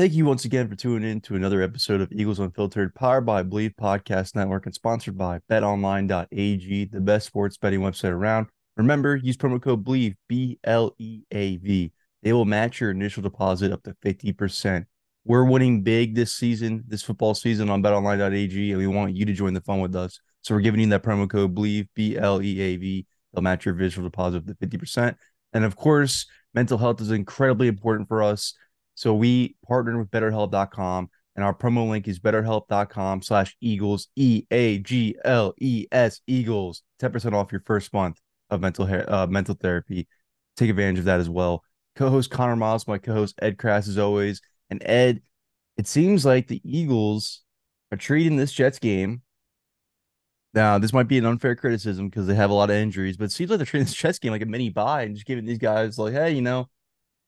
Thank you once again for tuning in to another episode of Eagles Unfiltered, powered by Bleav Podcast Network and sponsored by betonline.ag, the best sports betting website around. Remember, use promo code BLEAV, B L E A V. They will match your initial deposit up to 50%. We're winning big this season, this football season on betonline.ag, and we want you to join the fun with us. So we're giving you that promo code BLEAV, B L E A V. They'll match your initial deposit up to 50%. And of course, mental health is incredibly important for us. So we partnered with betterhelp.com and our promo link is betterhelp.com slash Eagles, E A G L E S Eagles. 10% off your first month of mental hair, uh, mental therapy. Take advantage of that as well. Co-host Conor Myles, my co-host Ed Kracz as always. And Ed, it seems like the Eagles are treating this Jets game. Now, this might be an unfair criticism because they have a lot of injuries, but it seems like they're treating this Jets game like a mini bye and just giving these guys like, hey, you know,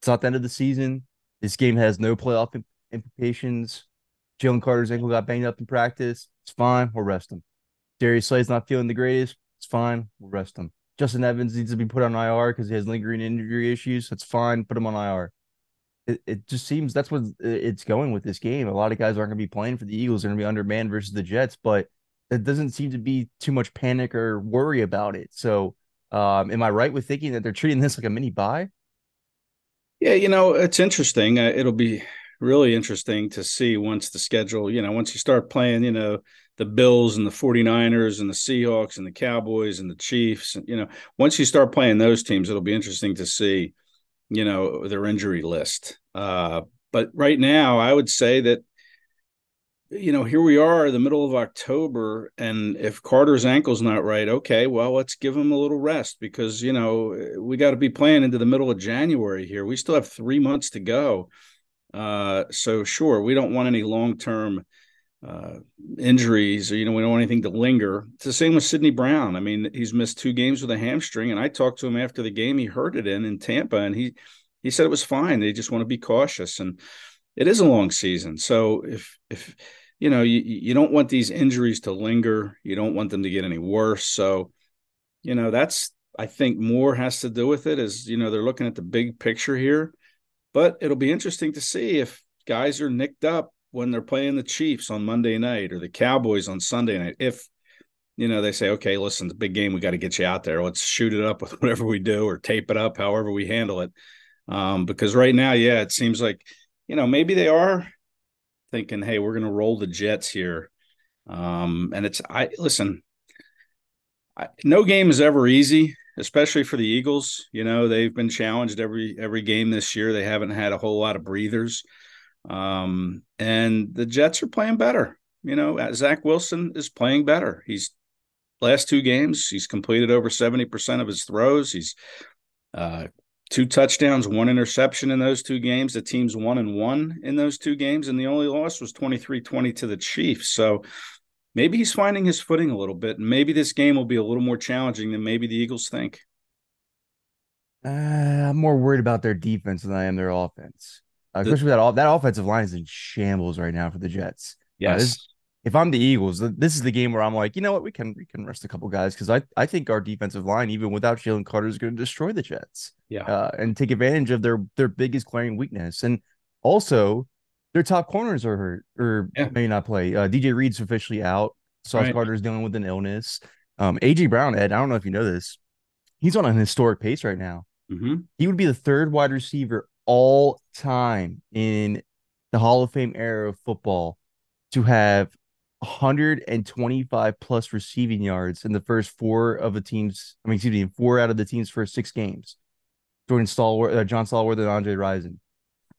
it's not the end of the season. This game has no playoff implications. Jalen Carter's ankle got banged up in practice. It's fine. We'll rest him. Darius Slay's not feeling the greatest. It's fine. We'll rest him. Justin Evans needs to be put on IR because he has lingering injury issues. That's fine. Put him on IR. It, it just seems that's what it's going with this game. A lot of guys aren't going to be playing for the Eagles. They're going to be undermanned versus the Jets, but it doesn't seem to be too much panic or worry about it. So, um, am I right with thinking that they're treating this like a mini bye? Yeah, you know, it's interesting. Uh, it'll be really interesting to see once the schedule, you know, once you start playing, you know, the Bills and the 49ers and the Seahawks and the Cowboys and the Chiefs, you know, once you start playing those teams, it'll be interesting to see, you know, their injury list. Uh, but right now, I would say that you know, here we are, the middle of October, and if Carter's ankle's not right, okay, well, let's give him a little rest because you know we got to be playing into the middle of January here. We still have three months to go, uh, so sure, we don't want any long term uh, injuries, or you know, we don't want anything to linger. It's the same with Sydney Brown. I mean, he's missed two games with a hamstring, and I talked to him after the game he hurt it in in Tampa, and he he said it was fine. They just want to be cautious, and it is a long season. So if if you know, you, you don't want these injuries to linger. You don't want them to get any worse. So, you know, that's, I think more has to do with it is, you know, they're looking at the big picture here. But it'll be interesting to see if guys are nicked up when they're playing the Chiefs on Monday night or the Cowboys on Sunday night. If, you know, they say, okay, listen, the big game, we got to get you out there. Let's shoot it up with whatever we do or tape it up, however we handle it. Um, because right now, yeah, it seems like, you know, maybe they are thinking, hey, we're going to roll the Jets here. Um, and it's, I listen, I, no game is ever easy, especially for the Eagles. You know, they've been challenged every every game this year. They haven't had a whole lot of breathers. Um, and the Jets are playing better. You know, Zach Wilson is playing better. He's last two games, he's completed over 70% of his throws. He's uh, two touchdowns, one interception in those two games. The team's one and one in those two games, and the only loss was 23-20 to the Chiefs. So maybe he's finding his footing a little bit, and maybe this game will be a little more challenging than maybe the Eagles think. Uh, I'm more worried about their defense than I am their offense. Uh, especially the, that that offensive line is in shambles right now for the Jets. Yes. Uh, this, if I'm the Eagles, this is the game where I'm like, you know what, we can we can rest a couple guys because I I think our defensive line, even without Jalen Carter, is going to destroy the Jets. Yeah, uh, and take advantage of their their biggest glaring weakness. And also, their top corners are hurt or Yeah. may not play. Uh, DJ Reed's officially out. Sauce Right. Gardner's dealing with an illness. Um, AJ Brown, Ed, I don't know if you know this. He's on an historic pace right now. hmm He would be the third wide receiver all time in the Hall of Fame era of football to have 125 plus receiving yards in the first four of the team's, I mean, excuse me, four out of the team's first six games. Jordan Stallworth, uh, John Stallworth, and Andre Rison.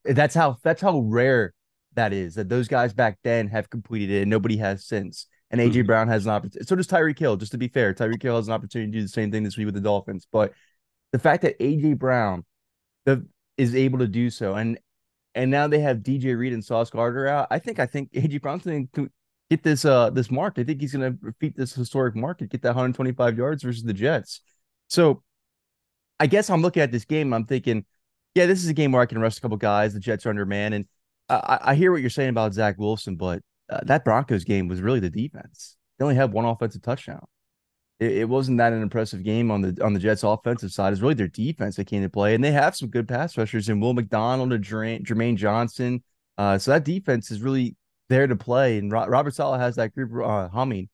That's how that's how rare that is. That those guys back then have completed it, and nobody has since. And AJ Mhm. Brown has an opportunity. So does Tyreek Hill. Just to be fair, Tyreek Hill has an opportunity to do the same thing this week with the Dolphins. But the fact that AJ Brown the, is able to do so, and and now they have DJ Reed and Sauce Gardner out. I think I think AJ Brown's going to get this uh this mark. I think he's going to repeat this historic mark get that 125 yards versus the Jets. So I guess I'm looking at this game. I'm thinking, yeah, this is a game where I can rest a couple guys. The Jets are under man, and I, I- hear what you're saying about Zach Wilson, but uh, that Broncos game was really the defense. They only had one offensive touchdown. It, it wasn't that an impressive game on the on the Jets' offensive side. It's really their defense that came to play, and they have some good pass rushers in Will McDonald and Jermaine Johnson. Uh, so that defense is really there to play, and Ro- Robert Saleh has that group uh, humming.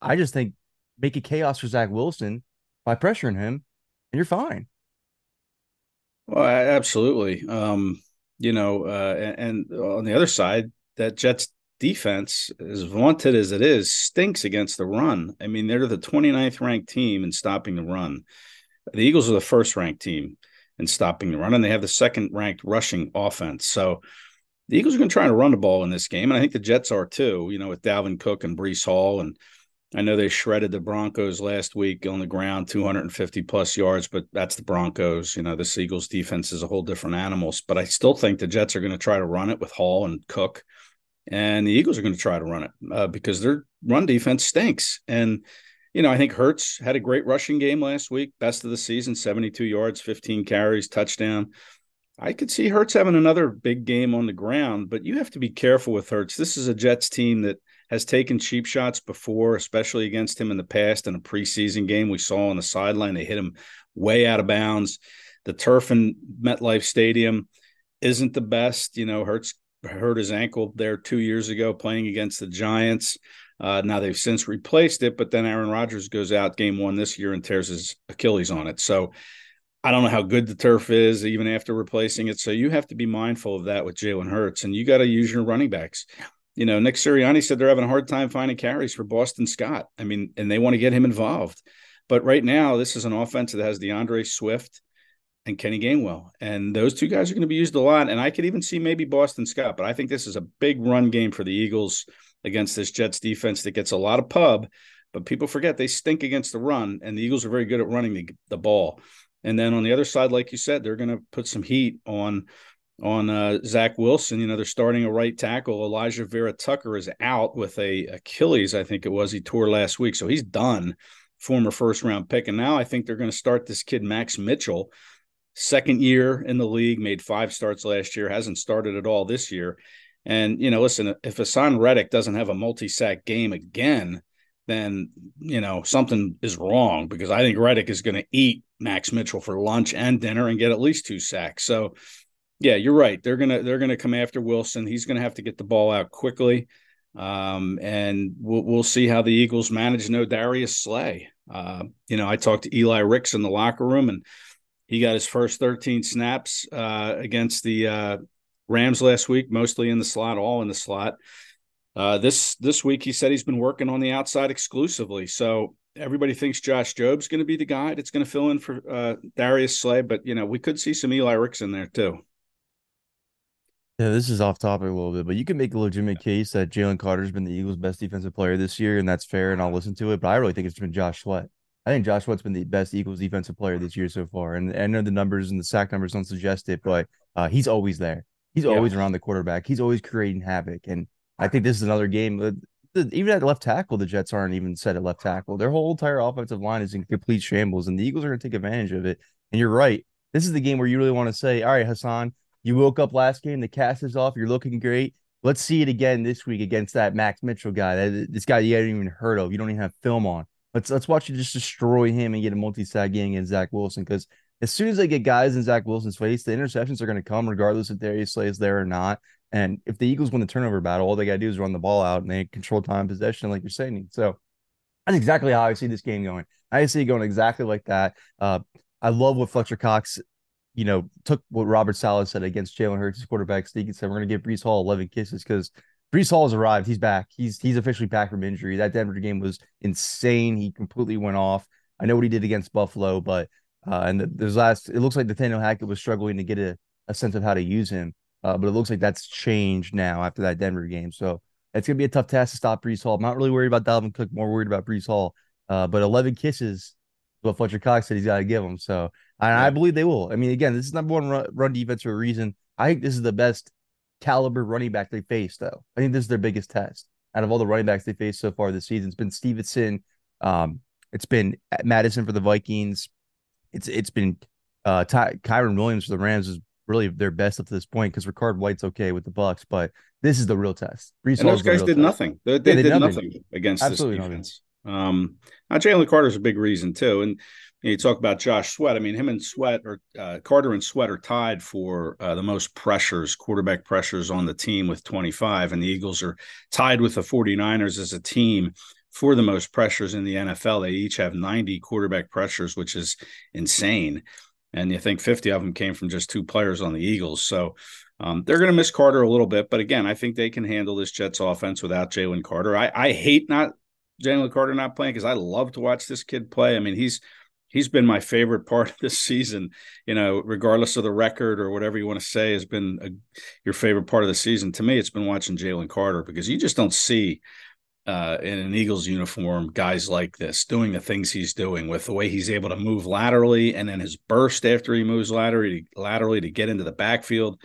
I just think make it chaos for Zach Wilson by pressuring him, and you're fine. Well, absolutely. Um, you know, uh, and, and on the other side, that Jets defense, as vaunted as it is, stinks against the run. I mean, they're the 29th ranked team in stopping the run. The Eagles are the first ranked team in stopping the run, and they have the second ranked rushing offense. So the Eagles are going to try to run the ball in this game, and I think the Jets are too. You know, with Dalvin Cook and Breece Hall, and I know they shredded the Broncos last week on the ground, 250 plus yards, but that's the Broncos. You know, the Eagles defense is a whole different animals. But I still think the Jets are going to try to run it with Hall and Cook, and the Eagles are going to try to run it uh, because their run defense stinks. And you know, I think Hurts had a great rushing game last week, best of the season, 72 yards, 15 carries, touchdown. I could see Hurts having another big game on the ground, but you have to be careful with Hurts. This is a Jets team that has taken cheap shots before, especially against him in the past in a preseason game. We saw on the sideline, they hit him way out of bounds. The turf in MetLife Stadium isn't the best. You know, Hurts hurt his ankle there two years ago playing against the Giants. Uh, now they've since replaced it, but then Aaron Rodgers goes out game one this year and tears his Achilles on it. So I don't know how good the turf is even after replacing it. So you have to be mindful of that with Jalen Hurts, and you got to use your running backs. You know, Nick Sirianni said they're having a hard time finding carries for Boston Scott. I mean, and they want to get him involved. But right now, this is an offense that has DeAndre Swift and Kenny Gainwell, and those two guys are going to be used a lot. And I could even see maybe Boston Scott, but I think this is a big run game for the Eagles against this Jets defense that gets a lot of pub. But people forget they stink against the run, and the Eagles are very good at running the, the ball. And then on the other side, like you said, they're going to put some heat on on uh, Zach Wilson. You know, they're starting a right tackle. Alijah Vera-Tucker is out with a Achilles, I think it was. He tore last week, so he's done. Former first round pick, and now I think they're going to start this kid Max Mitchell, second year in the league, made five starts last year, hasn't started at all this year. And you know, listen, if Haason Reddick doesn't have a multi sack game again, then you know something is wrong because I think Reddick is going to eat Max Mitchell for lunch and dinner and get at least two sacks. So yeah, you're right. They're gonna they're gonna come after Wilson. He's gonna have to get the ball out quickly, um, and we'll we'll see how the Eagles manage. No Darius Slay. Uh, you know, I talked to Eli Ricks in the locker room, and he got his first 13 snaps uh, against the uh, Rams last week, mostly in the slot, all in the slot. Uh, this this week, he said he's been working on the outside exclusively. So everybody thinks Josh Jobe's going to be the guy that's going to fill in for uh, Darius Slay, but you know we could see some Eli Ricks in there too. Yeah, this is off topic a little bit, but you can make a legitimate case that Jalen Carter's been the Eagles' best defensive player this year, and that's fair, and I'll listen to it. But I really think it's been Josh Sweat. I think Josh Sweat's been the best Eagles defensive player this year so far. And I know the numbers and the sack numbers don't suggest it, but uh, he's always there. He's Yeah. always around the quarterback. He's always creating havoc. And I think this is another game. Even at left tackle, the Jets aren't even set at left tackle. Their whole entire offensive line is in complete shambles, and the Eagles are going to take advantage of it. And you're right. This is the game where you really want to say, all right, Haason, you woke up last game, the cast is off, you're looking great. Let's see it again this week against that Max Mitchell guy. This guy you haven't even heard of. You don't even have film on. Let's let's watch you just destroy him and get a multi-sack game against Zach Wilson. Because as soon as they get guys in Zach Wilson's face, the interceptions are going to come regardless if Darius Slay is there or not. And if the Eagles win the turnover battle, all they got to do is run the ball out and they control time possession, like you're saying. So that's exactly how I see this game going. I see it going exactly like that. Uh, I love what Fletcher Cox, you know, took what Robert Saleh said against Jalen Hurts, quarterback sneak, and said, We're going to give Breece Hall 11 kisses because Breece Hall has arrived. He's back. He's he's officially back from injury. That Denver game was insane. He completely went off. I know what he did against Buffalo, but uh, and the, there's last. It looks like Nathaniel Hackett was struggling to get a, a sense of how to use him, uh, but it looks like that's changed now after that Denver game. So it's gonna be a tough task to stop Breece Hall. I'm not really worried about Dalvin Cook. More worried about Breece Hall. Uh, but 11 kisses, what Fletcher Cox said he's got to give them. So and. I believe they will. I mean, again, this is number one run, run defense for a reason. I think this is the best caliber running back they faced, though. I think this is their biggest test out of all the running backs they faced so far this season. It's been Stevenson, um, it's been Mattison for the Vikings, it's it's been uh Ty- Kyren Williams for the Rams is really their best up to this point because Rachaad White's okay with the Bucks, but this is the real test. Breece and those guys did test. nothing. They, they, yeah, they did, nothing. nothing, against Absolutely this defense. Nothing. Um, now Jalen Carter's a big reason too, and you, talk about Josh Sweat. I mean, him and Sweat or uh, Carter and Sweat are tied for uh, the most pressures, quarterback pressures on the team with 25. And the Eagles are tied with the 49ers as a team for the most pressures in the NFL. They each have 90 quarterback pressures, which is insane. And you think 50 of them came from just two players on the Eagles. So um, they're going to miss Carter a little bit. But again, I think they can handle this Jets offense without Jalen Carter. I, I hate not Jalen Carter not playing because I love to watch this kid play. I mean, he's he's been my favorite part of this season. You know, regardless of the record or whatever you want to say, has been a, your favorite part of the season. To me, it's been watching Jalen Carter because you just don't see uh, in an Eagles uniform guys like this doing the things he's doing with the way he's able to move laterally and then his burst after he moves laterally laterally to get into the backfield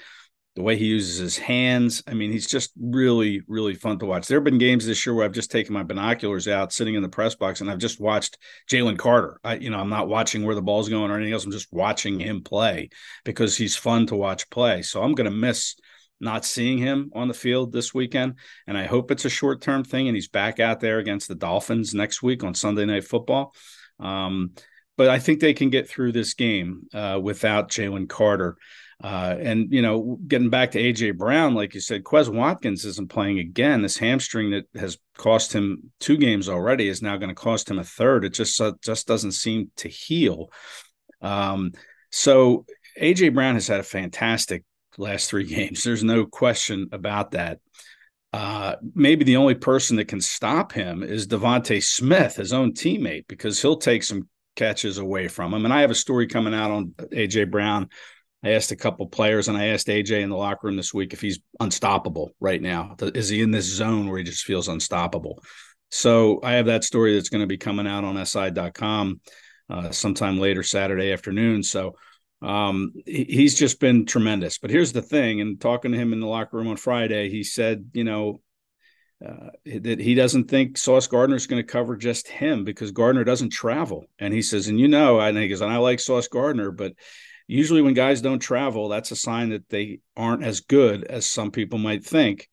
the way he uses his hands. I mean, he's just really, really fun to watch. There have been games this year where I've just taken my binoculars out, sitting in the press box, and I've just watched Jalen Carter. I, you know, I'm not watching where the ball's going or anything else. I'm just watching him play because he's fun to watch play. So I'm going to miss not seeing him on the field this weekend, and I hope it's a short term thing, and he's back out there against the Dolphins next week on Sunday Night Football. Um, but I think they can get through this game uh, without Jalen Carter. Uh, and you know, getting back to AJ Brown, like you said, Quez Watkins isn't playing again. This hamstring that has cost him two games already is now going to cost him a third. It just uh, just doesn't seem to heal. Um, so AJ Brown has had a fantastic last three games. There's no question about that. Uh, maybe the only person that can stop him is DeVonta Smith, his own teammate, because he'll take some catches away from him. And I have a story coming out on AJ Brown I asked a couple players and I asked AJ in the locker room this week if he's unstoppable right now. Is he in this zone where he just feels unstoppable? So I have that story that's going to be coming out on SI.com uh, sometime later Saturday afternoon. So um, he's just been tremendous. But here's the thing: and talking to him in the locker room on Friday, he said, you know, uh, that he doesn't think Sauce Gardner is going to cover just him because Gardner doesn't travel. And he says, and you know, and he goes, and I like Sauce Gardner, but usually when guys don't travel, that's a sign that they aren't as good as some people might think.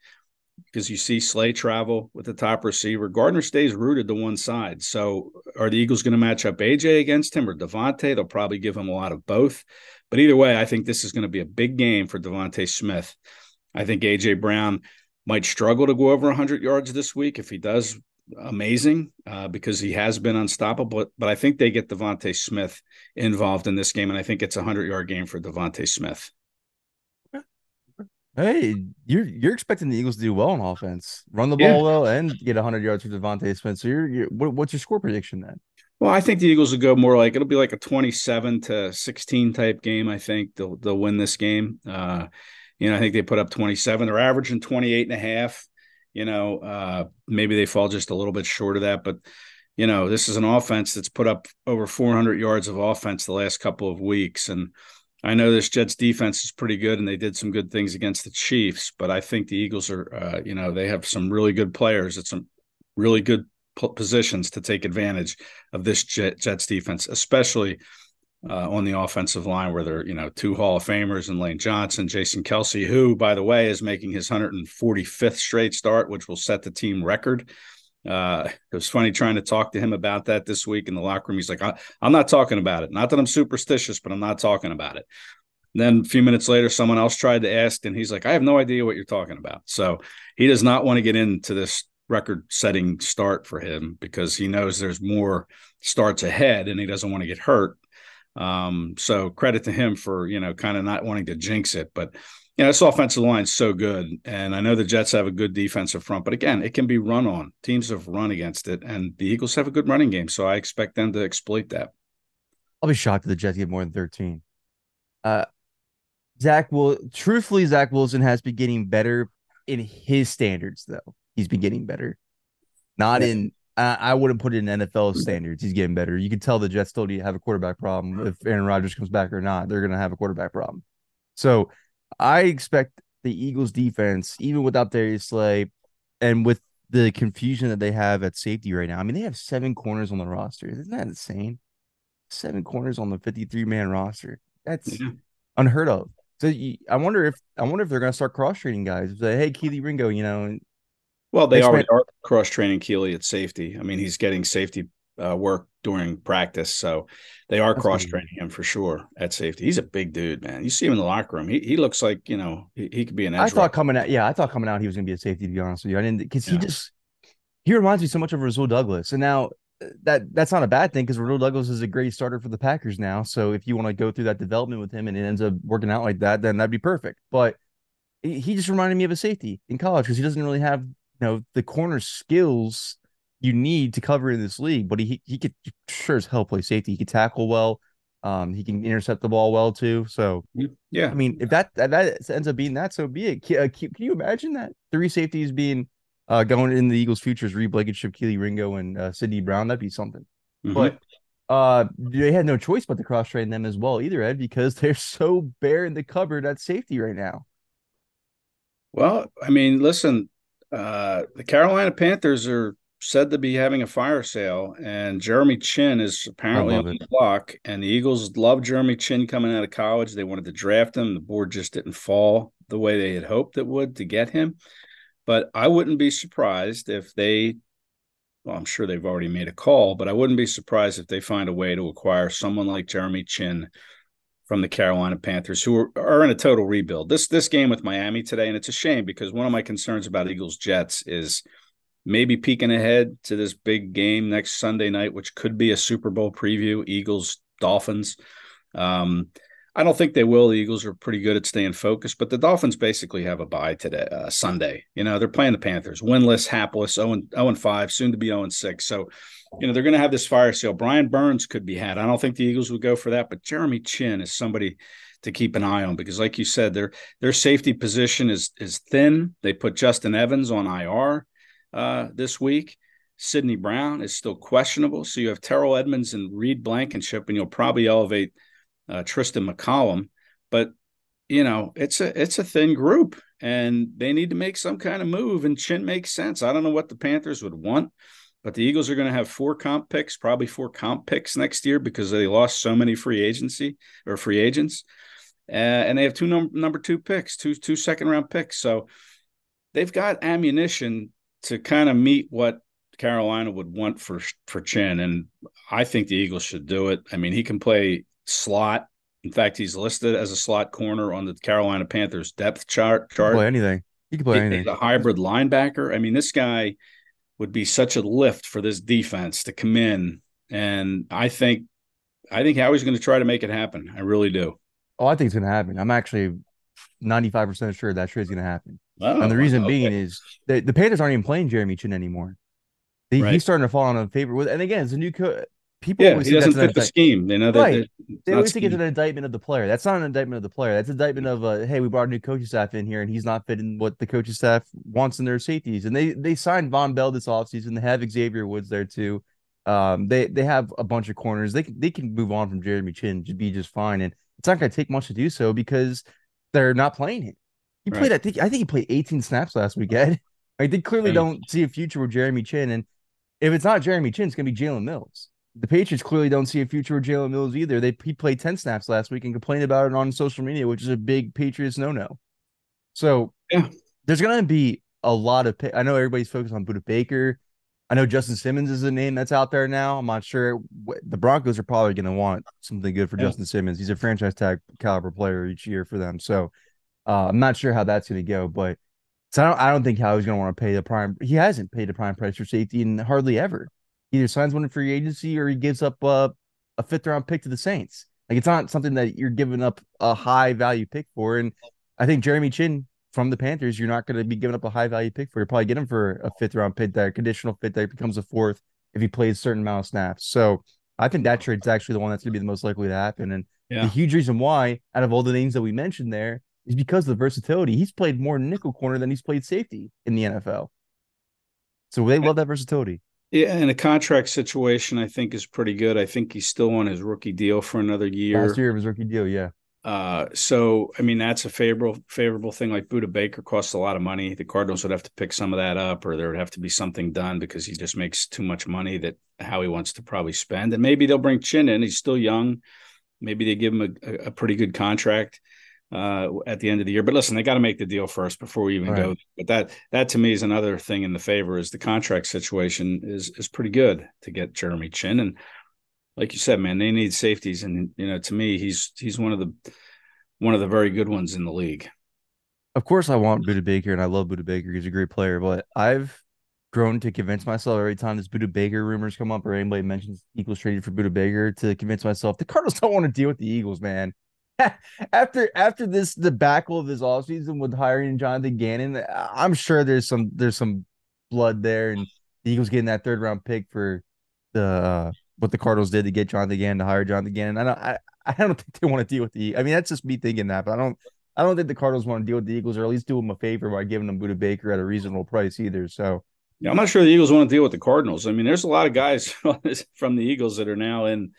Because you see Slay travel with the top receiver. Gardner stays rooted to one side. So are the Eagles going to match up AJ against him or DeVonta? They'll probably give him a lot of both. But either way, I think this is going to be a big game for DeVonta Smith. I think AJ Brown might struggle to go over 100 yards this week. If he does, amazing uh, because he has been unstoppable. But, but I think they get DeVonta Smith involved in this game, and I think it's a hundred yard game for DeVonta Smith. Hey, you're you're expecting the Eagles to do well on offense, run the ball yeah. well, and get 100 yards for DeVonta Smith. So you're, you're what, what's your score prediction then? Well, I think the Eagles will go more like it'll be like a 27 to 16 type game. I think they'll they'll win this game. Uh, you know, I think they put up 27. They're averaging 28 and a half you know, uh, maybe they fall just a little bit short of that, but you know, this is an offense that's put up over 400 yards of offense the last couple of weeks, and I know this Jets defense is pretty good, and they did some good things against the Chiefs, but I think the Eagles are, uh, you know, they have some really good players at some really good positions to take advantage of this Jets defense, especially uh, on the offensive line, where they're you know two Hall of Famers and Lane Johnson, Jason Kelce, who by the way is making his 145th straight start, which will set the team record. Uh, it was funny trying to talk to him about that this week in the locker room. He's like, I, am not talking about it. Not that I'm superstitious, but I'm not talking about it." then a few minutes later, someone else tried to ask, and he's like, I have no idea what you're talking about. So he does not want to get into this record setting start for him because he knows there's more starts ahead and he doesn't want to get hurt. Um, so credit to him for, you know, kind of not wanting to jinx it. But, you know, this offensive line is so good. And I know the Jets have a good defensive front, but again, it can be run on. Teams have run against it, and the Eagles have a good running game. So I expect them to exploit that. I'll be shocked if the Jets get more than 13. Uh, Zach will truthfully, Zach Wilson has been getting better in his standards, though. He's been getting better. Not in uh, I wouldn't put it in NFL standards. He's getting better. You can tell the Jets still have a quarterback problem. If Aaron Rodgers comes back or not, they're gonna have a quarterback problem. So I expect the Eagles defense, even without Darius Slay and with the confusion that they have at safety right now. I mean, they have seven corners on the roster. Isn't that insane? Seven corners on the 53 man roster. That's yeah. unheard of. So I wonder if I wonder if they're going to start cross training guys. Say, hey, Kelee Ringo, you know. Well, they already man- are cross training Kelee at safety. I mean, he's getting safety uh, work during practice, so they are cross training him for sure at safety. He's a big dude, man. You see him in the locker room. He he looks like you know he, he could be an. I thought coming out, yeah, I thought coming out he was going to be a safety. To be honest with you, I didn't because yeah. he just he reminds me so much of Rasul Douglas, and now that that's not a bad thing because Rasul Douglas is a great starter for the Packers now. So if you want to go through that development with him and it ends up working out like that, then that'd be perfect. But he just reminded me of a safety in college because he doesn't really have you know the corner skills you need to cover in this league. But he he could sure as hell play safety. He could tackle well. Um, he can intercept the ball well too. So yeah, I mean, if that that, that ends up being that, so be it. Can, uh, can you imagine that three safeties being uh, going in the Eagles' futures, Reed Blankenship, Kelee Ringo, and uh, Sydney Brown. That'd be something. Mm-hmm. But uh, they had no choice but to cross train them as well, either Ed, because they're so bare in the cupboard at safety right now. Well, I mean, listen, uh, the Carolina Panthers are said to be having a fire sale, and Jeremy Chinn is apparently on the block. And the Eagles love Jeremy Chinn coming out of college. They wanted to draft him. The board just didn't fall the way they had hoped it would to get him. But I wouldn't be surprised if they, well, I'm sure they've already made a call, but I wouldn't be surprised if they find a way to acquire someone like Jeremy Chinn from the Carolina Panthers, who are, are in a total rebuild. This this game with Miami today, and it's a shame because one of my concerns about Eagles Jets is maybe peeking ahead to this big game next Sunday night, which could be a Super Bowl preview, Eagles Dolphins. Um, I don't think they will. The Eagles are pretty good at staying focused, but the Dolphins basically have a bye today, uh, Sunday. You know, they're playing the Panthers, winless, hapless, 0 and 5, soon to be 0 and 6. So, you know, they're going to have this fire sale. Brian Burns could be had. I don't think the Eagles would go for that, but Jeremy Chinn is somebody to keep an eye on because, like you said, their their safety position is is thin. They put Justin Evans on IR uh, this week. Sydney Brown is still questionable. So you have Terrell Edmunds and Reed Blankenship, and you'll probably elevate – uh, Tristin McCollum, but you know it's a it's a thin group, and they need to make some kind of move. And Chinn makes sense. I don't know what the Panthers would want, but the Eagles are going to have four comp picks, probably four comp picks next year because they lost so many free agency or free agents, uh, and they have two num- number two picks, two two second round picks. So they've got ammunition to kind of meet what Carolina would want for for Chinn, and I think the Eagles should do it. I mean, he can play slot. In fact, he's listed as a slot corner on the Carolina Panthers depth chart. chart. play anything. He can play he, anything. He's a hybrid linebacker. I mean, this guy would be such a lift for this defense to come in, and I think, I think Howie's going to try to make it happen. I really do. Oh, I think it's going to happen. I'm actually 95 percent sure that trade is going to happen. Oh, and the reason okay. being is the, the Panthers aren't even playing Jeremy Chinn anymore. Right. He's starting to fall on a favor with, and again, it's a new coach people yeah, he doesn't fit the scheme. They know that right. they always think it's an indictment of the player. That's not an indictment of the player. That's an indictment of uh, hey, we brought a new coaching staff in here and he's not fitting what the coaching staff wants in their safeties. And they they signed Vonn Bell this offseason. They have Xavier Woods there too. Um, they they have a bunch of corners. They can they can move on from Jeremy Chinn to be just fine. And it's not gonna take much to do so because they're not playing him. He played, right. I think I think he played 18 snaps last weekend. Like they clearly don't see a future with Jeremy Chinn, And if it's not Jeremy Chinn, it's gonna be Jalen Mills the Patriots clearly don't see a future with Jalen Mills either. They he played 10 snaps last week and complained about it on social media, which is a big Patriots no-no. So yeah, there's gonna be a lot of I know everybody's focused on Budda Baker. I know Justin Simmons is a name that's out there now. I'm not sure. The Broncos are probably going to want something good for yeah. Justin Simmons. He's a franchise tag caliber player each year for them. So uh, I'm not sure how that's going to go, but so I don't, I don't think Howie's going to want to pay the prime. He hasn't paid the prime price for safety and hardly ever. He either signs one in free agency or he gives up uh, a fifth round pick to the Saints. Like it's not something that you're giving up a high value pick for. And I think Jeremy Chinn from the Panthers, you're not going to be giving up a high value pick for. You probably get him for a fifth round pick, that conditional fit that becomes a fourth if he plays a certain amount of snaps. So I think that trade's actually the one that's going to be the most likely to happen. And yeah. the huge reason why, out of all the names that we mentioned there, is because of the versatility. He's played more nickel corner than he's played safety in the NFL. So they love that versatility. Yeah, and a contract situation I think is pretty good. I think he's still on his rookie deal for another year. Last year of his rookie deal, yeah. Uh, so I mean that's a favorable favorable thing. Like Budda Baker costs a lot of money. The Cardinals would have to pick some of that up, or there would have to be something done because he just makes too much money that Howie wants to probably spend. And maybe they'll bring Chinn in. He's still young. Maybe they give him a, a pretty good contract uh, at the end of the year. But listen, they got to make the deal first before we even right. go. But that that to me is another thing in the favor is the contract situation is is pretty good to get Jeremy Chinn and like you said, man, they need safeties, and you know, to me, he's he's one of the one of the very good ones in the league. Of course, I want Budda Baker, and I love Budda Baker. He's a great player, but I've grown to convince myself every time this Budda Baker rumors come up or anybody mentions Eagles traded for Budda Baker to convince myself the Cardinals don't want to deal with the Eagles, man. after after this debacle of this offseason with hiring Jonathan Gannon, I'm sure there's some there's some blood there, and the Eagles getting that third round pick for the uh, what the Cardinals did to get Jonathan Gannon to hire Jonathan Gannon. I don't I, I don't think they want to deal with the. I mean, that's just me thinking that, but I don't I don't think the Cardinals want to deal with the Eagles or at least do them a favor by giving them Budda Baker at a reasonable price either. So. Yeah, I'm not sure the Eagles want to deal with the Cardinals. I mean, there's a lot of guys from the Eagles that are now in.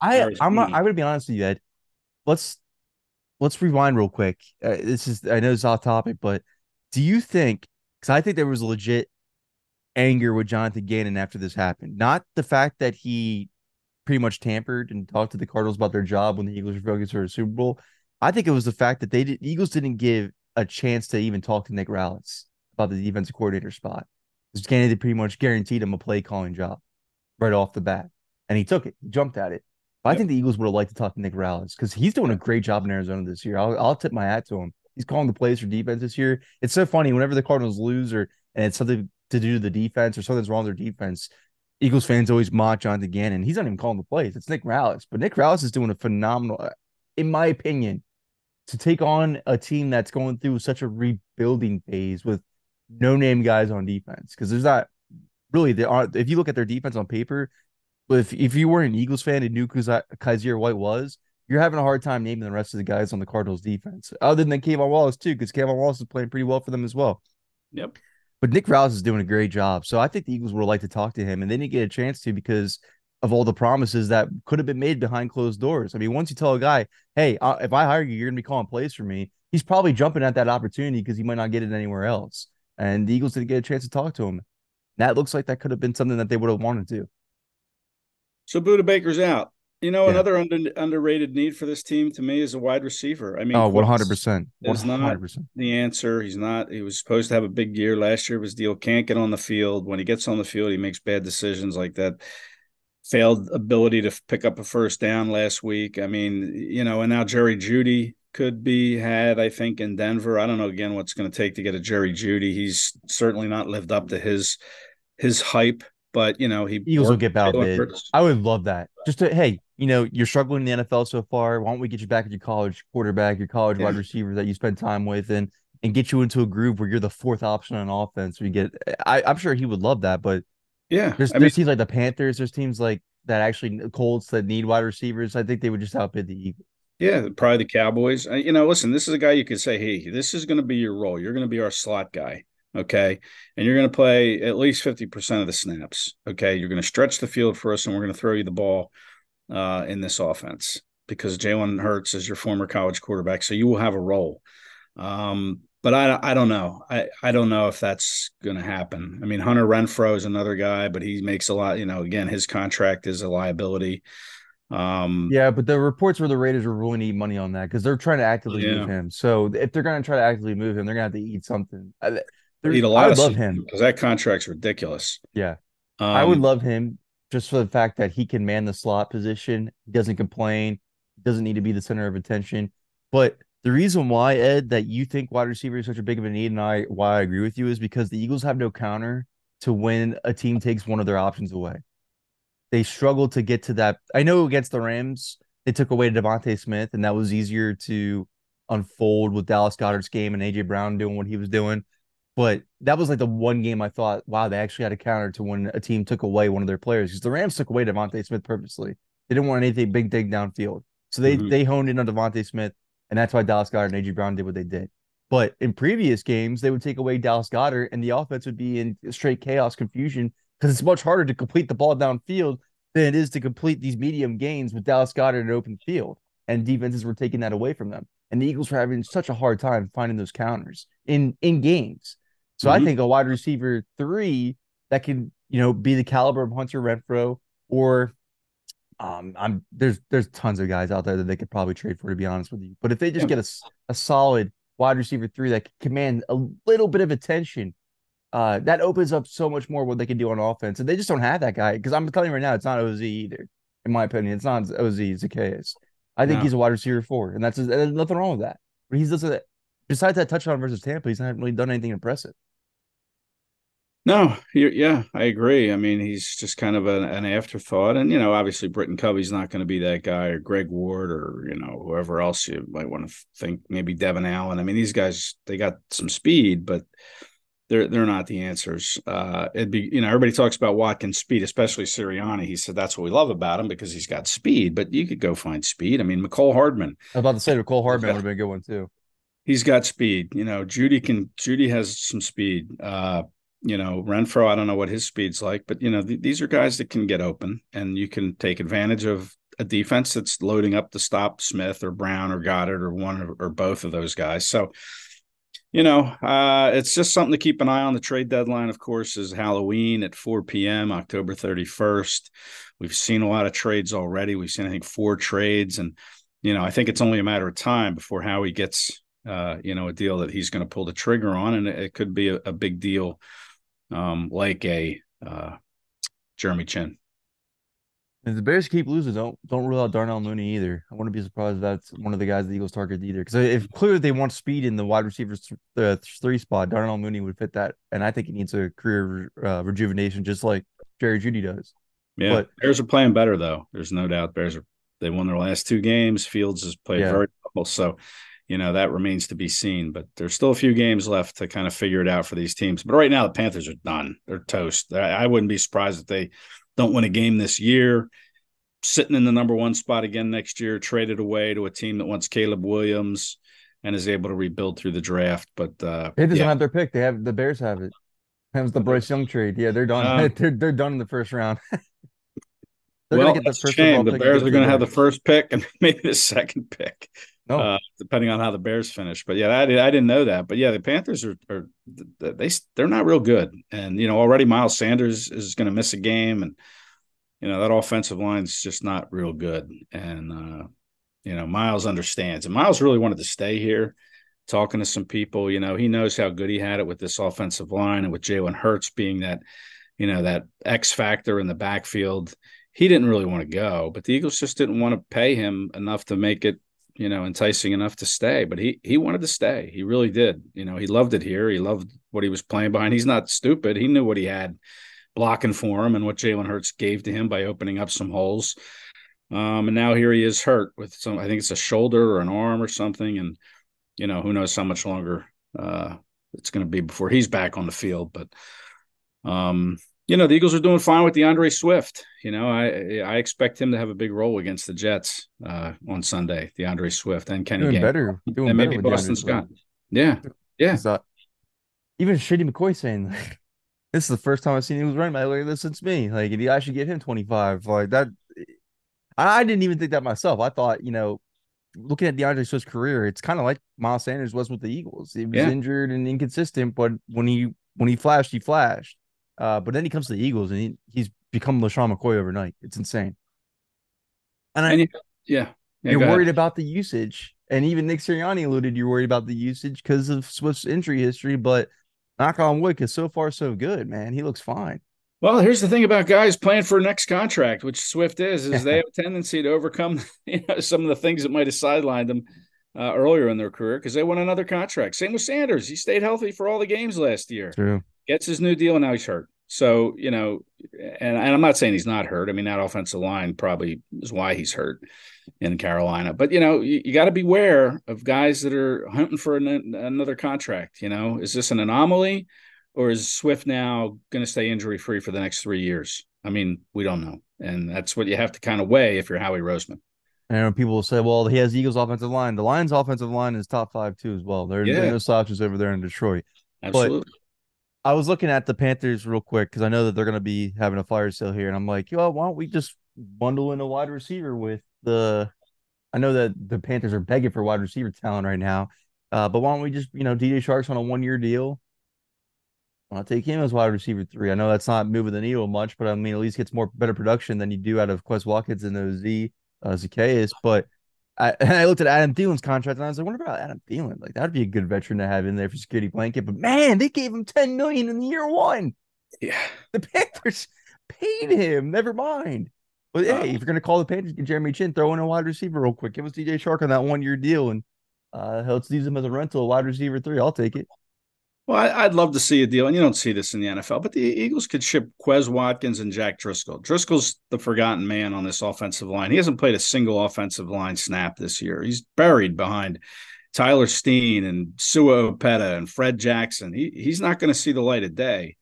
I I'm not, I'm going to be honest with you, Ed. Let's let's rewind real quick. Uh, this is I know it's off topic, but do you think? Because I think there was a legit anger with Jonathan Gannon after this happened. Not the fact that he pretty much tampered and talked to the Cardinals about their job when the Eagles were focused for a Super Bowl. I think it was the fact that they did Eagles didn't give a chance to even talk to Nick Rallis about the defensive coordinator spot. Because Gannon pretty much guaranteed him a play calling job right off the bat. And he took it, he jumped at it. But yep. I think the Eagles would have liked to talk to Nick Rallis because he's doing a great job in Arizona this year. I'll, I'll tip my hat to him. He's calling the plays for defense this year. It's so funny whenever the Cardinals lose or and it's something to do the defense or something's wrong with their defense. Eagles fans always mock Jonathan Gannon. He's not even calling the plays. It's Nick Rallis. But Nick Rallis is doing a phenomenal, in my opinion, to take on a team that's going through such a rebuilding phase with no name guys on defense. Because there's not really there are if you look at their defense on paper, if, if you were an Eagles fan and knew Kyzir White was, you're having a hard time naming the rest of the guys on the Cardinals defense, other than K'Von Wallace too, because K'Von Wallace is playing pretty well for them as well. Yep. But Nick Rallis is doing a great job. So I think the Eagles would like to talk to him, and they didn't get a chance to because of all the promises that could have been made behind closed doors. I mean, once you tell a guy, "Hey, if I hire you, you're going to be calling plays for me," he's probably jumping at that opportunity because he might not get it anywhere else. And the Eagles didn't get a chance to talk to him. That looks like that could have been something that they would have wanted to. So Budda Baker's out. You know, yeah. another under, underrated need for this team to me is a wide receiver. I mean, oh, 100 percent is not the answer. He's not. He was supposed to have a big year last year. Was deal can't get on the field. When he gets on the field, he makes bad decisions like that. Failed ability to pick up a first down last week. I mean, you know, and now Jerry Jeudy could be had. I think in Denver. I don't know again what's going to take to get a Jerry Jeudy. He's certainly not lived up to his his hype but you know he Eagles will get battle bid. I would love that. Just to hey, you know, you're struggling in the NFL so far. Why don't we get you back at your college quarterback, your college yeah. wide receiver that you spend time with, and and get you into a groove where you're the fourth option on offense. We get. I, I'm sure he would love that, but yeah, there's, there's teams like the Panthers. There's teams like that actually Colts that need wide receivers. I think they would just outbid the Eagles. Yeah, probably the Cowboys. You know, listen, this is a guy you could say, hey, this is going to be your role. You're going to be our slot guy. Okay. And you're going to play at least 50% of the snaps. Okay. You're going to stretch the field for us and we're going to throw you the ball uh, in this offense because Jalen Hurts is your former college quarterback. So you will have a role. Um, but I, I don't know. I, I don't know if that's going to happen. I mean, Hunter Renfrow is another guy, but he makes a lot, you know, again, his contract is a liability. Um, yeah, but the reports where the Raiders are really need money on that because they're trying to actively yeah. move him. So if they're going to try to actively move him, they're going to have to eat something. They're, Eat a lot I of love him because that contract's ridiculous. Yeah. Um, I would love him just for the fact that he can man the slot position. He doesn't complain. Doesn't need to be the center of attention. But the reason why Ed that you think wide receiver is such a big of a need, and I why I agree with you is because the Eagles have no counter to when a team takes one of their options away. They struggle to get to that. I know against the Rams, they took away DeVonta Smith, and that was easier to unfold with Dallas Goedert's game and AJ Brown doing what he was doing. But that was like the one game I thought, wow, they actually had a counter to when a team took away one of their players because the Rams took away DeVonta Smith purposely. They didn't want anything big dig downfield. So they Mhm. they honed in on DeVonta Smith, and that's why Dallas Goedert and AJ Brown did what they did. But in previous games, they would take away Dallas Goedert, and the offense would be in straight chaos, confusion, because it's much harder to complete the ball downfield than it is to complete these medium gains with Dallas Goedert in an open field. And defenses were taking that away from them. And the Eagles were having such a hard time finding those counters in in games. So I Mhm. think a wide receiver three that can, you know, be the caliber of Hunter Renfrow or um I'm there's there's tons of guys out there that they could probably trade for to be honest with you. But if they just Yeah. get a solid wide receiver three that can command a little bit of attention, uh that opens up so much more what they can do on offense. And they just don't have that guy because I'm telling you right now, it's not OZ either. In my opinion, it's not OZ Zaccheaus. I think No. he's a wide receiver four, and that's and there's nothing wrong with that. But he's doesn't besides that touchdown versus Tampa, he's not really done anything impressive. No, yeah, I agree. I mean, he's just kind of an, an afterthought, and you know, obviously, Britton Covey's not going to be that guy, or Greg Ward, or you know, whoever else you might want to think. Maybe Devon Allen. I mean, these guys they got some speed, but they're they're not the answers. Uh, it'd be you know, everybody talks about Watkins' speed, especially Sirianni. He said that's what we love about him because he's got speed. But you could go find speed. I mean, Mecole Hardman, I was about to say that Cole Hardman would have been a good one too. he's got speed. You know, Jeudy can Jeudy has some speed. Uh, you know, Renfrow, I don't know what his speed's like, but you know, th- these are guys that can get open and you can take advantage of a defense that's loading up to stop Smith or Brown or Goedert or one or, or both of those guys. So, you know, uh, it's just something to keep an eye on. The trade deadline, of course, is Halloween at 4 p.m., October 31st. We've seen a lot of trades already. We've seen, I think, four trades. And, you know, I think it's only a matter of time before Howie gets, uh, you know, a deal that he's going to pull the trigger on. And it, could be a, a big deal, um, like a uh, Jeremy Chinn. If the Bears keep losing, don't don't rule out Darnell Mooney either. I wouldn't be surprised if that's one of the guys the Eagles target either. Because if clearly they want speed in the wide receivers the three spot, Darnell Mooney would fit that, and I think he needs a career uh, rejuvenation just like Jerry Jeudy does. Yeah, But- Bears are playing better though. There's no doubt. Bears are they won their last two games. Fields has played Yeah. very well, so you know that remains to be seen. But there's still a few games left to kind of figure it out for these teams. But right now, the Panthers are done. They're toast. I, wouldn't be surprised if they don't win a game this year. Sitting in the number one spot again next year, traded away to a team that wants Caleb Williams and is able to rebuild through the draft. But uh, Panthers yeah, don't have their pick. They have the Bears have it. That was the Bryce Young trade. Yeah, they're done. Uh, they're they're done in the first round. they're well, gonna get the a first shame. The Bears are going to have the first pick and maybe the second pick. No, uh, depending on how the Bears finish. But yeah, I, I didn't know that. But yeah, the Panthers are, are they they're not real good, and you know already Miles Sanders is going to miss a game, and you know that offensive line's just not real good. And uh, you know Miles understands, and Miles really wanted to stay here. Talking to some people, you know, he knows how good he had it with this offensive line and with Jalen Hurts being that, you know, that X factor in the backfield. He didn't really want to go, but the Eagles just didn't want to pay him enough to make it you know, enticing enough to stay. But he he wanted to stay. He really did. You know, he loved it here. He loved what he was playing behind. He's not stupid. He knew what he had blocking for him and what Jalen Hurts gave to him by opening up some holes. Um, and now here he is hurt with some. I think it's a shoulder or an arm or something. And you know, who knows how much longer uh, it's going to be before he's back on the field. But um, you know, the Eagles are doing fine with DeAndre Swift. You know, I I expect him to have a big role against the Jets uh, on Sunday. DeAndre Swift and Kenny doing Gainwell. better. Doing and better maybe DeAndre Boston. Scott. Yeah, yeah. uh, even Shady McCoy saying like, this is the first time I've seen he was running back like this since me. Like I should give him 25. Like that I, I didn't even think that myself. I thought, you know, looking at DeAndre Swift's career, it's kind of like Miles Sanders was with the Eagles. He was Yeah. injured and inconsistent, but when he when he flashed, he flashed. Uh, but then he comes to the Eagles and he, he's become LeSean McCoy overnight. It's insane. And, I, And you, yeah, yeah you're worried about the usage. And even Nick Sirianni alluded you're worried about the usage because of Swift's injury history. But knock on wood, because so far so good, man. He looks fine. Well, here's the thing about guys playing for next contract, which Swift is, is they have a tendency to overcome you know, some of the things that might have sidelined them uh, earlier in their career because they won another contract. Same with Sanders. He stayed healthy for all the games last year. True. Gets his new deal, and now he's hurt. So, you know, and, and I'm not saying he's not hurt. I mean, that offensive line probably is why he's hurt in Carolina. But, you know, you, you got to beware of guys that are hunting for an, another contract. You know, is this an anomaly or is Swift now going to stay injury free for the next three years? I mean, we don't know. And that's what you have to kind of weigh if you're Howie Roseman. And people will say, well, he has Eagles offensive line. The Lions offensive line is top five too as well. There, yeah. there are no slouches over there in Detroit. Absolutely. But I was looking at the Panthers real quick because I know that they're going to be having a fire sale here, and I'm like, yo, why don't we just bundle in a wide receiver with the? I know that the Panthers are begging for wide receiver talent right now, uh, but why don't we just, you know, DJ Chark's on a one year deal? I'll take him as wide receiver three. I know that's not moving the needle much, but I mean, at least gets more better production than you do out of Quez Watkins and those Z uh, Zaccheaus. But I, and I looked at Adam Thielen's contract and I was like, what about Adam Thielen? Like that'd be a good veteran to have in there for security blanket. But man, they gave him 10 million in year one. Yeah. The Panthers paid him. Never mind. But hey, if you're gonna call the Panthers, get Jeremy Chinn, throw in a wide receiver real quick. Give us DJ Chark on that one year deal and uh let's use him as a rental, wide receiver three. I'll take it. Well, I, would love to see a deal, and you don't see this in the NFL, but the Eagles could ship Quez Watkins and Jack Driscoll. Driscoll's the forgotten man on this offensive line. He hasn't played a single offensive line snap this year. He's buried behind Tyler Steen and Sua Opeta and Fred Jackson. He, he's not going to see the light of day.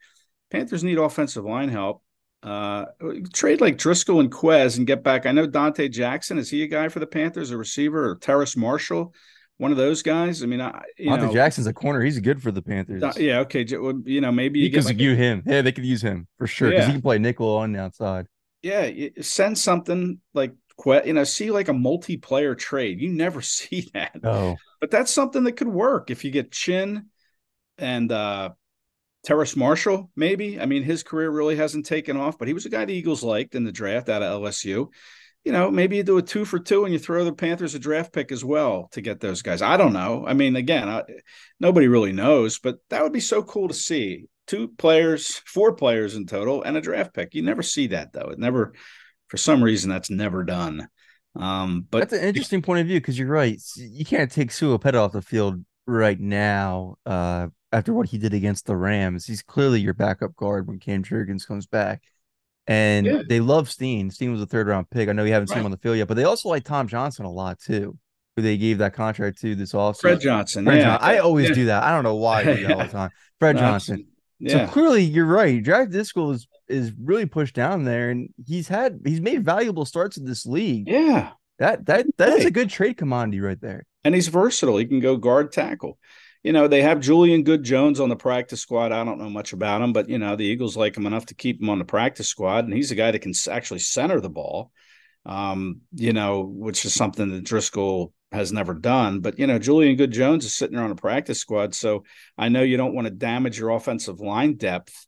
Panthers need offensive line help. Uh, trade like Driscoll and Quez and get back. I know Donte Jackson. Is he a guy for the Panthers, a receiver, or Terrace Marshall? One of those guys. I mean, I you Monte know, Jackson's a corner. He's good for the Panthers. Yeah, okay. You know, maybe you like use him. Yeah, they could use him for sure because yeah. he can play nickel on the outside. Yeah, send something like you know, see like a multiplayer trade. You never see that. Oh, but that's something that could work if you get Chinn and uh Terrace Marshall, maybe. I mean, his career really hasn't taken off, but he was a guy the Eagles liked in the draft out of LSU you know, maybe you do a two for two and you throw the Panthers a draft pick as well to get those guys. I don't know. I mean, again, I, nobody really knows, but that would be so cool to see. Two players, four players in total, and a draft pick. You never see that though. It never, for some reason, that's never done. Um, but that's an interesting point of view because you're right. You can't take Sua Opeta off the field right now. Uh, after what he did against the Rams, he's clearly your backup guard when Cam Jurgens comes back. And yeah. they love Steen. Steen was a third round pick. I know you haven't right. seen him on the field yet, but they also like Tom Johnson a lot too, who they gave that contract to this offseason. Fred Johnson. Fred yeah. I always yeah. do that. I don't know why I do that all the time. Fred Johnson. Yeah. So clearly you're right. Jack Driscoll is is really pushed down there and he's had he's made valuable starts in this league. Yeah. That that that is a good trade commodity right there. And he's versatile. He can go guard tackle you know, they have Julian Good-Jones on the practice squad. I don't know much about him, but you know, the Eagles like him enough to keep him on the practice squad, and he's a guy that can actually center the ball. Um, you know, which is something that Driscoll has never done. But you know, Julian Good-Jones is sitting there on a practice squad, so I know you don't want to damage your offensive line depth,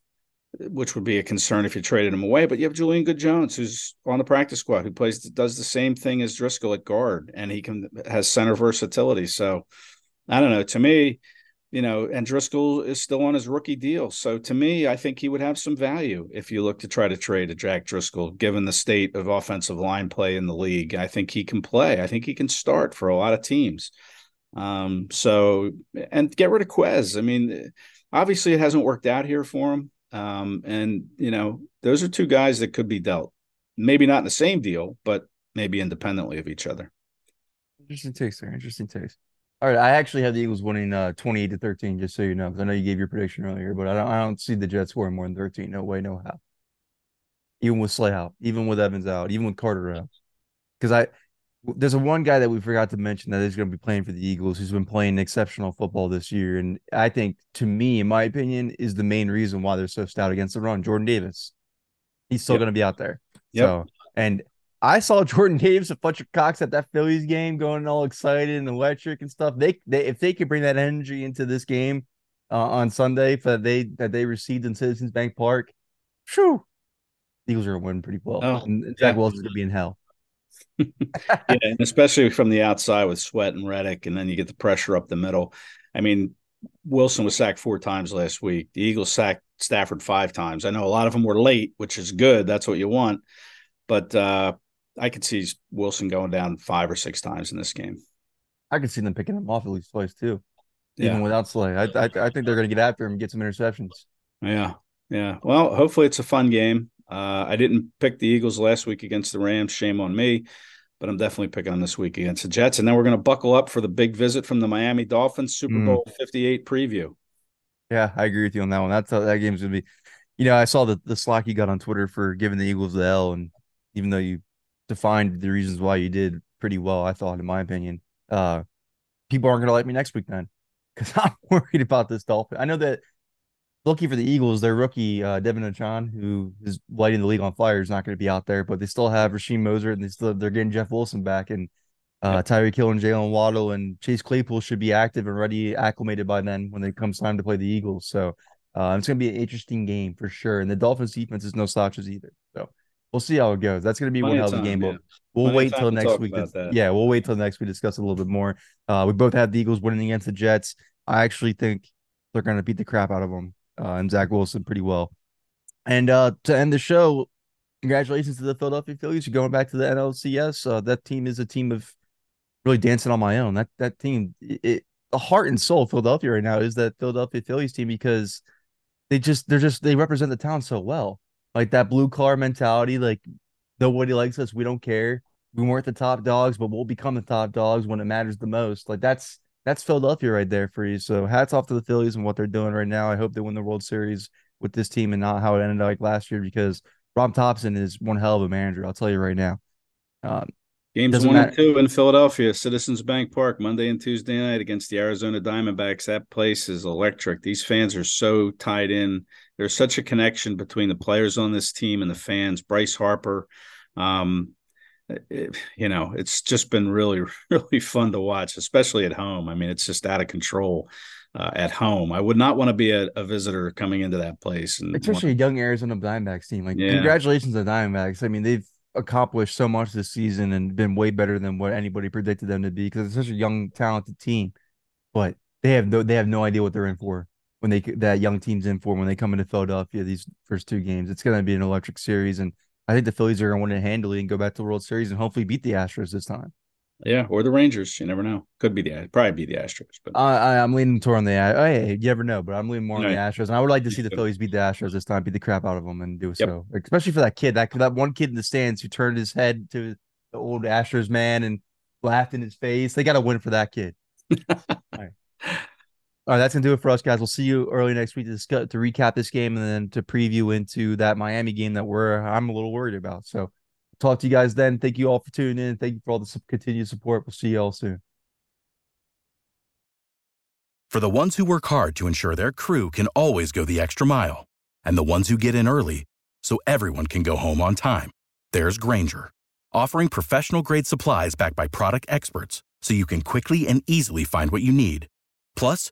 which would be a concern if you traded him away. But you have Julian Good-Jones, who's on the practice squad, who plays does the same thing as Driscoll at guard, and he can has center versatility. So I don't know. To me, you know, and Driscoll is still on his rookie deal. So to me, I think he would have some value if you look to try to trade a Jack Driscoll, given the state of offensive line play in the league. I think he can play. I think he can start for a lot of teams. Um, so and get rid of Quez. I mean, obviously it hasn't worked out here for him. Um, and you know, those are two guys that could be dealt. Maybe not in the same deal, but maybe independently of each other. Interesting taste there. Interesting taste. All right, I actually have the Eagles winning uh 28 to 13, just so you know, because I know you gave your prediction earlier, but I don't I don't see the Jets scoring more than 13. No way, no how. Even with Slay out, even with Evans out, even with Carter out. Because I there's a one guy that we forgot to mention that is going to be playing for the Eagles who's been playing exceptional football this year. And I think, to me, in my opinion, is the main reason why they're so stout against the run. Jordan Davis. He's still yep. going to be out there. Yep. So, and I saw Jordan Davis a bunch of cocks at that Phillies game going all excited and electric and stuff. They, they if they could bring that energy into this game uh, on Sunday for they that they received in Citizens Bank Park, shoo, Eagles are gonna win pretty well. Oh, and Zach yeah. Wells is gonna be in hell. yeah, and especially from the outside with Sweat and Reddick, and then you get the pressure up the middle. I mean, Wilson was sacked four times last week. The Eagles sacked Stafford five times. I know a lot of them were late, which is good. That's what you want. But uh, I could see Wilson going down five or six times in this game. I could see them picking him off at least twice too, Yeah. even without Slay. I, I I think they're going to get after him and get some interceptions. Yeah. Yeah. Well, hopefully it's a fun game. Uh, I didn't pick the Eagles last week against the Rams. Shame on me. But I'm definitely picking them this week against the Jets. And then we're going to buckle up for the big visit from the Miami Dolphins Super Mm. Bowl 58 preview. Yeah, I agree with you on that one. That's how that game's gonna be. You know, I saw the the slack you got on Twitter for giving the Eagles the L, and even though you defined the reasons why you did pretty well, I thought, in my opinion, uh, people aren't gonna like me next week then, because I'm worried about this Dolphin. I know that lucky for the Eagles, their rookie uh, De'Von Achane, who is lighting the league on fire, is not going to be out there, but they still have Raheem Mostert, and they still they're getting Jeff Wilson back, and uh, Tyreek Hill and Jaylen Waddle and Chase Claypool should be active and ready, acclimated by then when it comes time to play the Eagles. So uh, it's going to be an interesting game for sure. And the Dolphins defense is no slouches either. We'll see how it goes. That's going to be Plenty one hell of a game. But we'll wait till next week. to- yeah, we'll wait till next week to discuss a little bit more. Uh, we both have the Eagles winning against the Jets. I actually think they're going to beat the crap out of them uh, and Zach Wilson pretty well. And uh, to end the show, congratulations to the Philadelphia Phillies. You're going back to the NLCS. Uh, that team is a team of really dancing on my own. That that team, it, it the heart and soul of Philadelphia right now is that Philadelphia Phillies team because they just they're just they represent the town so well. Like that blue car mentality, like nobody likes us, we don't care. We weren't the top dogs, but we'll become the top dogs when it matters the most. Like that's that's Philadelphia right there for you. So hats off to the Phillies and what they're doing right now. I hope they win the World Series with this team and not how it ended like last year because Rob Thomson is one hell of a manager. I'll tell you right now. Um, Games one and two in Philadelphia, Citizens Bank Park, Monday and Tuesday night against the Arizona Diamondbacks. That place is electric. These fans are so tied in. There's such a connection between the players on this team and the fans. Bryce Harper, um, it- you know, it's just been really, really fun to watch, especially at home. I mean, it's just out of control uh, at home. I would not want to be a, a visitor coming into that place. And especially a young Arizona Diamondbacks team. Like, Yeah. congratulations to the Diamondbacks. I mean, they've accomplished so much this season and been way better than what anybody predicted them to be because it's such a young, talented team. But they have no, they have no idea what they're in for when they that young team's in for when they come into Philadelphia. These first two games, it's going to be an electric series, and I think the Phillies are going to win it handily and go back to the World Series and hopefully beat the Astros this time. yeah, or the Rangers. You never know. Could be the probably be the Astros, but I, I I'm leaning toward on the. Oh, yeah, you never know, but I'm leaning more on the Astros, and I would like to see the. Phillies beat the Astros this time, beat the crap out of them, and do Yep. so. Especially for that kid, that that one kid in the stands who turned his head to the old Astros man and laughed in his face. They got to win for that kid. All right. All right, that's gonna do it for us, guys. We'll see you early next week to discuss to recap this game and then to preview into that Miami game that we're I'm a little worried about. So, talk to you guys then. Thank you all for tuning in. Thank you for all the continued support. We'll see you all soon. For the ones who work hard to ensure their crew can always go the extra mile, and the ones who get in early so everyone can go home on time, there's Grainger, offering professional grade supplies backed by product experts so you can quickly and easily find what you need. Plus,